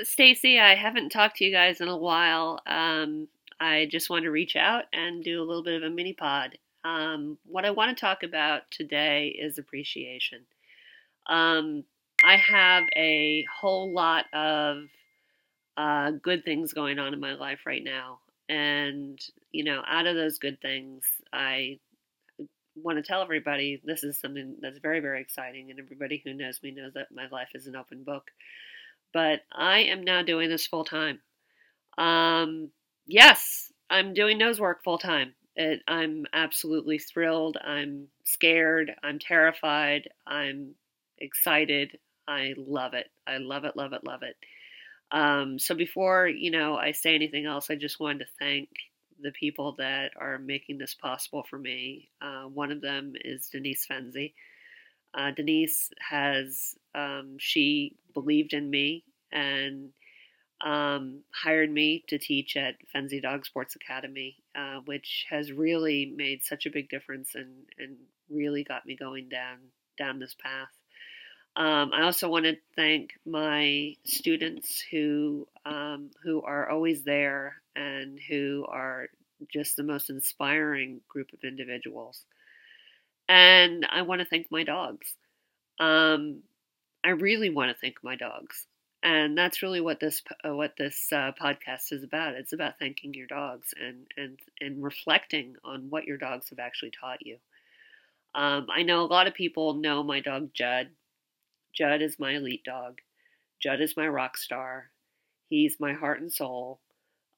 it's Stacy. I haven't talked to you guys in a while. Um, I just want to reach out and do a little bit of a mini pod. Um, what I want to talk about today is appreciation. Um, I have a whole lot of uh, good things going on in my life right now. And, you know, out of those good things, I want to tell everybody this is something that's very, very exciting. And everybody who knows me knows that my life is an open book. But I am now doing this full time. Um, yes, I'm doing nose work full time. I'm absolutely thrilled. I'm scared. I'm terrified. I'm excited. I love it. I love it, love it, love it. Um, so before you know I say anything else, I just wanted to thank the people that are making this possible for me. Uh, one of them is Denise Fenzi. Uh, Denise has um, she believed in me and um, hired me to teach at Fenzi Dog Sports Academy, uh, which has really made such a big difference and and really got me going down down this path. Um, I also want to thank my students who um, who are always there and who are just the most inspiring group of individuals. And I want to thank my dogs. Um, I really want to thank my dogs, and that's really what this uh, what this uh, podcast is about. It's about thanking your dogs and and and reflecting on what your dogs have actually taught you. Um, I know a lot of people know my dog Judd Judd is my elite dog. Judd is my rock star. He's my heart and soul.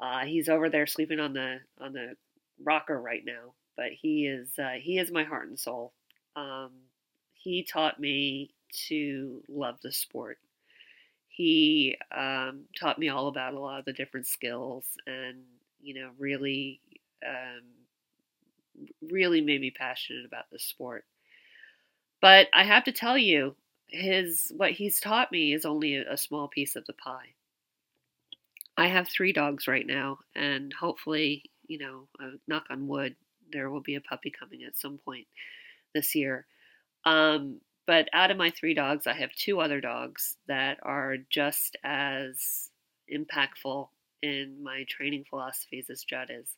Uh, he's over there sleeping on the on the rocker right now, but he is uh, he is my heart and soul. Um, he taught me to love the sport. He um, taught me all about a lot of the different skills, and you know, really, um, really made me passionate about the sport. But I have to tell you, his what he's taught me is only a, a small piece of the pie. I have three dogs right now, and hopefully, you know, uh, knock on wood, there will be a puppy coming at some point this year. Um, but out of my three dogs, I have two other dogs that are just as impactful in my training philosophies as Judd is.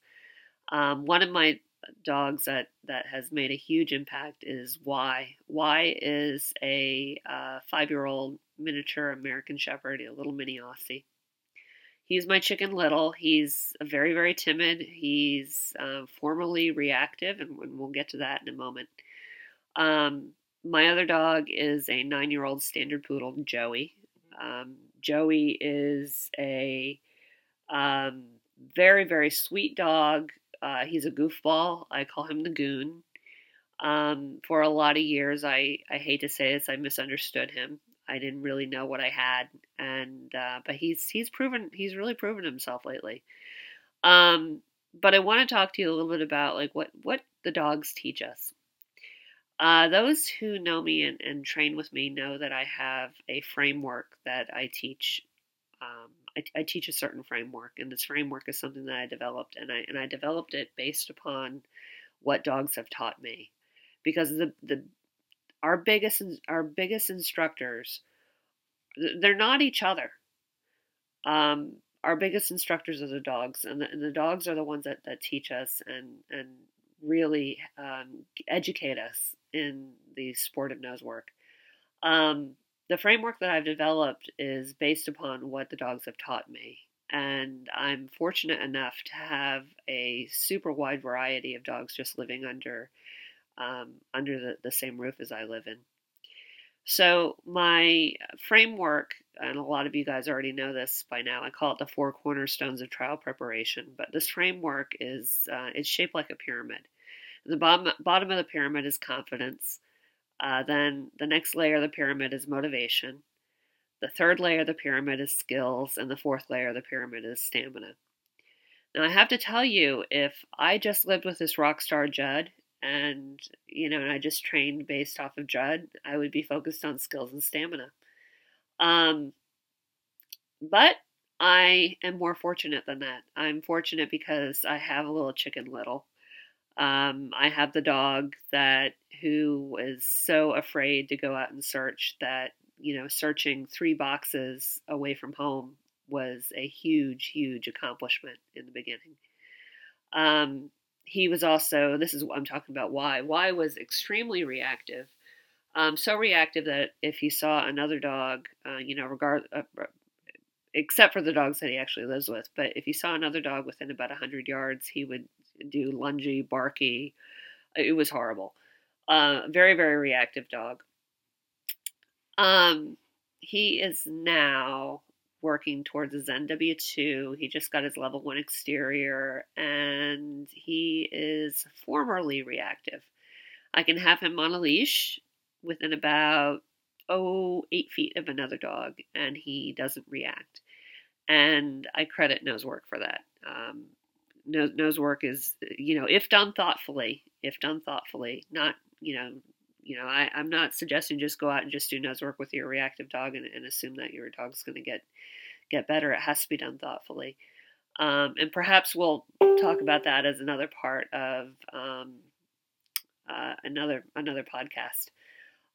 Um, one of my dogs that that has made a huge impact is Y. Y is a uh, five-year-old miniature American Shepherd, a little mini Aussie. He's my Chicken Little. He's very very timid. He's uh, formally reactive, and we'll get to that in a moment. Um, my other dog is a nine-year-old Standard Poodle, Joey. Um, Joey is a um, very very sweet dog uh, he's a goofball. I call him the goon. Um, for a lot of years, I, I hate to say this, I misunderstood him. I didn't really know what I had, and uh, but he's he's proven he's really proven himself lately. Um, but I want to talk to you a little bit about like what what the dogs teach us. Uh, those who know me and, and, train with me know that I have a framework that I teach um, I, I, teach a certain framework, and this framework is something that I developed, and I and I developed it based upon what dogs have taught me, because the the our biggest our biggest instructors, they're not each other. Um, our biggest instructors are the dogs, and the, and the dogs are the ones that, that teach us and and really um, educate us in the sport of nose work. Um, the framework that I've developed is based upon what the dogs have taught me. And I'm fortunate enough to have a super wide variety of dogs just living under um, under the, the same roof as I live in. So my framework, and a lot of you guys already know this by now, I call it the four cornerstones of trial preparation. But this framework is uh, it's shaped like a pyramid. The bottom bottom of the pyramid is confidence. Uh, then the next layer of the pyramid is motivation. The third layer of the pyramid is skills, and the fourth layer of the pyramid is stamina. Now, I have to tell you, if I just lived with this rock star Judd, and you know, and I just trained based off of Judd, I would be focused on skills and stamina. Um, but I am more fortunate than that. I'm fortunate because I have a little chicken little. Um, I have the dog that who was so afraid to go out and search that you know searching three boxes away from home was a huge, huge accomplishment in the beginning. Um, he was also, this is what I'm talking about, why. Why was extremely reactive. Um, so reactive that if he saw another dog, uh, you know, regard, uh, except for the dogs that he actually lives with, but if he saw another dog within about 100 yards, he would do lungy, barky. It was horrible. Uh, very, very reactive dog. Um, he is now working towards his NW2. He just got his level one exterior and he is formerly reactive. I can have him on a leash within about, oh, eight feet of another dog and he doesn't react. And I credit nose work for that. Um, nose, work is, you know, if done thoughtfully, if done thoughtfully, not, you know, you know, I, I'm not suggesting just go out and just do nose work with your reactive dog and, and assume that your dog's going to get get better. It has to be done thoughtfully. Um, and perhaps we'll talk about that as another part of um, uh, another another podcast.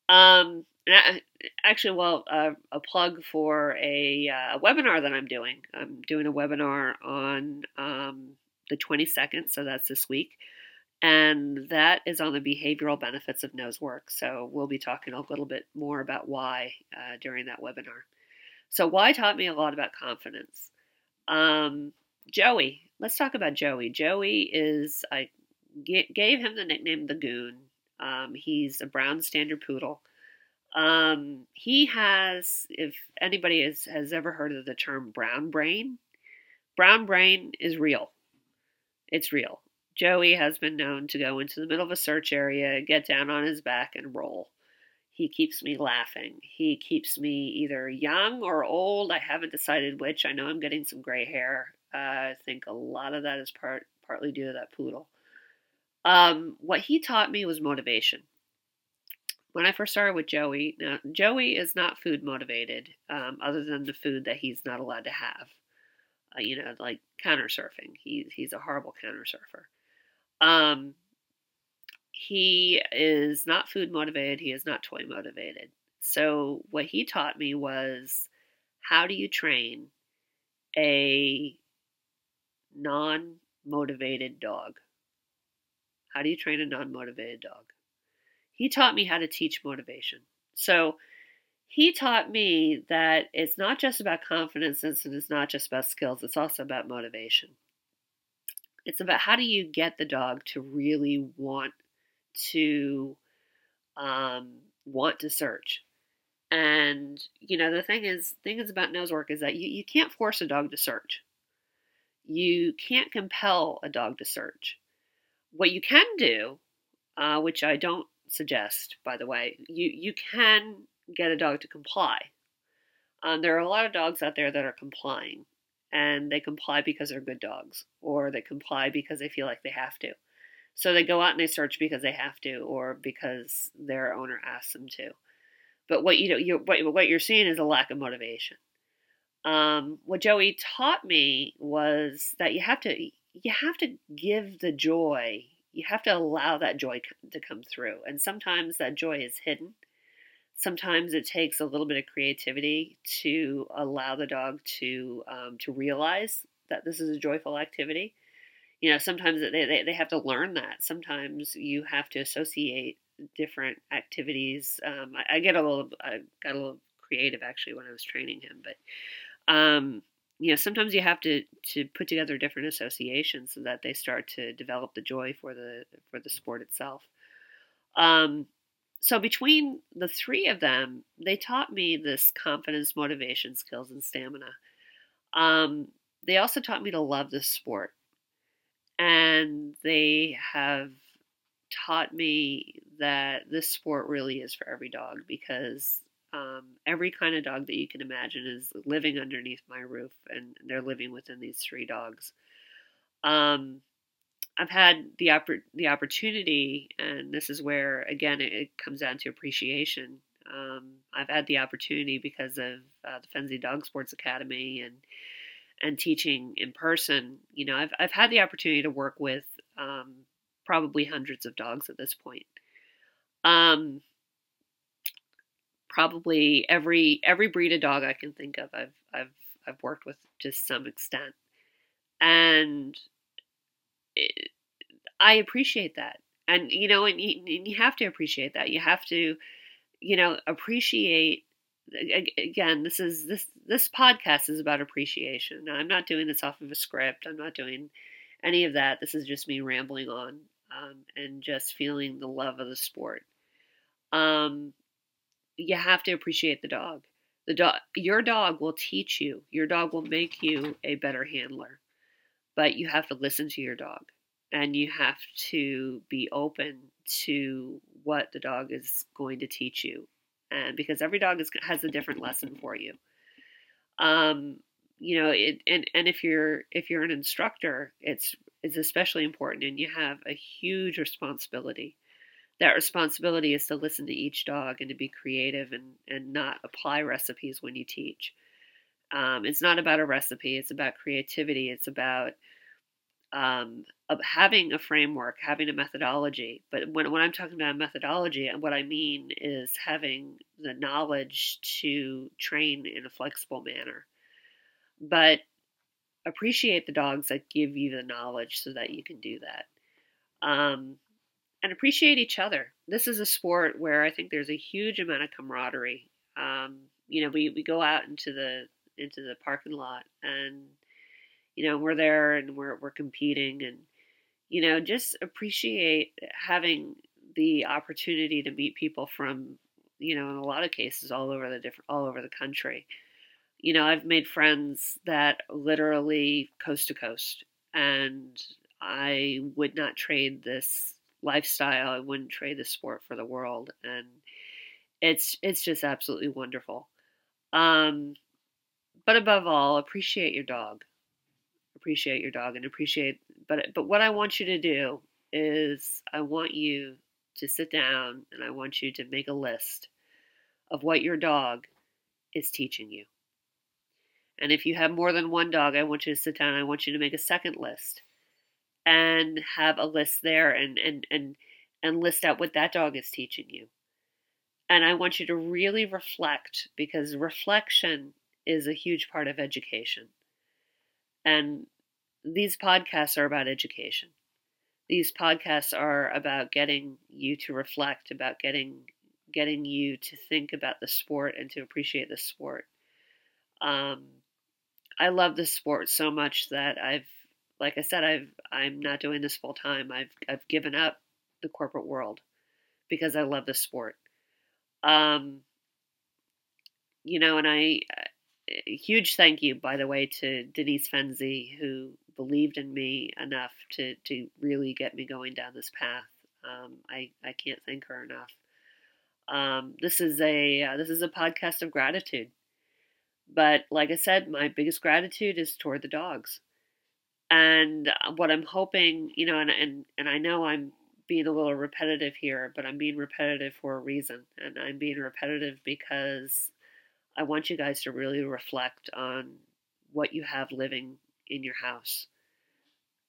Um, I, actually, well, uh, a plug for a, uh, webinar that I'm doing. I'm doing a webinar on um, the 22nd, so that's this week, and that is on the behavioral benefits of nose work. So we'll be talking a little bit more about why uh, during that webinar. So why taught me a lot about confidence. Um, Joey, let's talk about Joey. Joey is I g- gave him the nickname the Goon. Um, he's a brown standard poodle. Um, he has, if anybody has, has ever heard of the term brown brain, brown brain is real. It's real. Joey has been known to go into the middle of a search area, get down on his back, and roll. He keeps me laughing. He keeps me either young or old. I haven't decided which. I know I'm getting some gray hair. Uh, I think a lot of that is part partly due to that poodle. Um, what he taught me was motivation. When I first started with Joey, now Joey is not food motivated, um, other than the food that he's not allowed to have. Uh, you know, like counter surfing. He's he's a horrible counter surfer. Um, he is not food motivated, he is not toy motivated. So, what he taught me was how do you train a non motivated dog? How do you train a non motivated dog? He taught me how to teach motivation. So, he taught me that it's not just about confidence and it's not just about skills, it's also about motivation. It's about how do you get the dog to really want to um, want to search. And you know the thing is, thing is about Nosework is that you, you can't force a dog to search. You can't compel a dog to search. What you can do, uh, which I don't suggest, by the way, you you can get a dog to comply. Um, there are a lot of dogs out there that are complying, and they comply because they're good dogs, or they comply because they feel like they have to. So they go out and they search because they have to, or because their owner asks them to. But what you know, you what, what you're seeing is a lack of motivation. Um, what Joey taught me was that you have to you have to give the joy. You have to allow that joy to come through, and sometimes that joy is hidden. Sometimes it takes a little bit of creativity to allow the dog to um, to realize that this is a joyful activity. You know sometimes they, they, they have to learn that. Sometimes you have to associate different activities. Um, I, I, get a little i got a little creative actually when i was training him but um, you know sometimes you have to to put together different associations so that they start to develop the joy for the for the sport itself. Um, so between the three of them they taught me this confidence motivation skills and stamina um, they also taught me to love this sport and they have taught me that this sport really is for every dog because um, every kind of dog that you can imagine is living underneath my roof, and they're living within these three dogs. Um, I've had the oppor- the opportunity, and this is where again it, it comes down to appreciation. Um, I've had the opportunity because of uh, the Fenzi Dog Sports Academy and and teaching in person, you know, I've I've had the opportunity to work with um, probably hundreds of dogs at this point. Um, probably every every breed of dog I can think of, I've I've I've worked with to some extent, and I appreciate that. And you know, and you, and you have to appreciate that. You have to, you know, appreciate again this is this this podcast is about appreciation. I'm not doing this off of a script. I'm not doing any of that. This is just me rambling on um, and just feeling the love of the sport. Um, you have to appreciate the dog. The dog your dog will teach you. Your dog will make you a better handler. But you have to listen to your dog and you have to be open to what the dog is going to teach you and because every dog is, has a different lesson for you. Um, you know, it, and and if you're if you're an instructor, it's it's especially important, and you have a huge responsibility. That responsibility is to listen to each dog and to be creative and and not apply recipes when you teach. Um, it's not about a recipe; it's about creativity. It's about um, of having a framework, having a methodology. But when, when I'm talking about methodology, and what I mean is having the knowledge to train in a flexible manner. But appreciate the dogs that give you the knowledge so that you can do that. Um, and appreciate each other. This is a sport where I think there's a huge amount of camaraderie. Um, you know, we, we go out into the into the parking lot and you know we're there and we're we're competing and you know just appreciate having the opportunity to meet people from you know in a lot of cases all over the different all over the country. You know i've made friends that literally coast to coast and i would not trade this lifestyle i wouldn't trade this sport for the world and it's it's just absolutely wonderful. Um but above all appreciate your dog appreciate your dog and appreciate but but what I want you to do is I want you to sit down and I want you to make a list of what your dog is teaching you. And if you have more than one dog, I want you to sit down I want you to make a second list and have a list there and and and and list out what that dog is teaching you. And I want you to really reflect because reflection is a huge part of education. And these podcasts are about education. These podcasts are about getting you to reflect, about getting getting you to think about the sport and to appreciate the sport. Um, I love the sport so much that I've, like I said, I've I'm not doing this full time. I've I've given up the corporate world because I love the sport. Um, you know, and I huge thank you, by the way, to Denise Fenzi, who believed in me enough to, to really get me going down this path. Um, I, I can't thank her enough. Um, this is a uh, this is a podcast of gratitude, but like I said, my biggest gratitude is toward the dogs, and uh, what I'm hoping, you know, and and and I know I'm being a little repetitive here, but I'm being repetitive for a reason, and I'm being repetitive because I want you guys to really reflect on what you have living in your house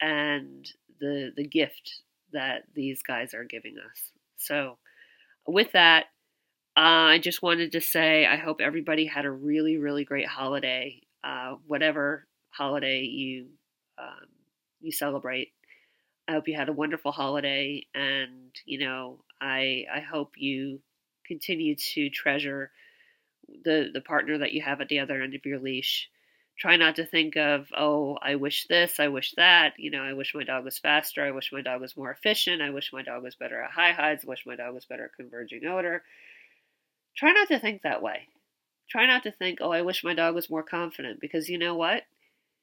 and the the gift that these guys are giving us. So, with that, uh, I just wanted to say I hope everybody had a really really great holiday, uh, whatever holiday you um, you celebrate. I hope you had a wonderful holiday, and you know I I hope you continue to treasure the the partner that you have at the other end of your leash. Try not to think of, oh, I wish this, I wish that. You know, I wish my dog was faster. I wish my dog was more efficient. I wish my dog was better at high hides. I wish my dog was better at converging odor. Try not to think that way. Try not to think, oh, I wish my dog was more confident. Because you know what?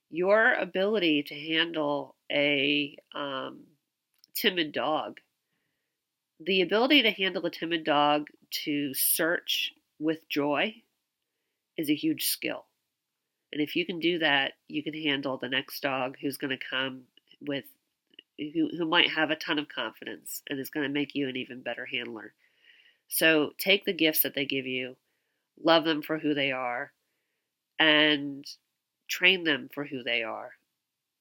Your ability to handle a um, timid dog, the ability to handle a timid dog to search with joy is a huge skill. And if you can do that, you can handle the next dog who's going to come with who, who might have a ton of confidence and is going to make you an even better handler. So take the gifts that they give you, love them for who they are, and train them for who they are.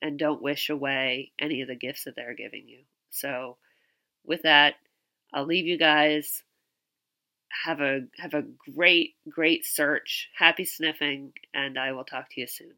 And don't wish away any of the gifts that they're giving you. So, with that, I'll leave you guys have a have a great great search. Happy sniffing, and I will talk to you soon.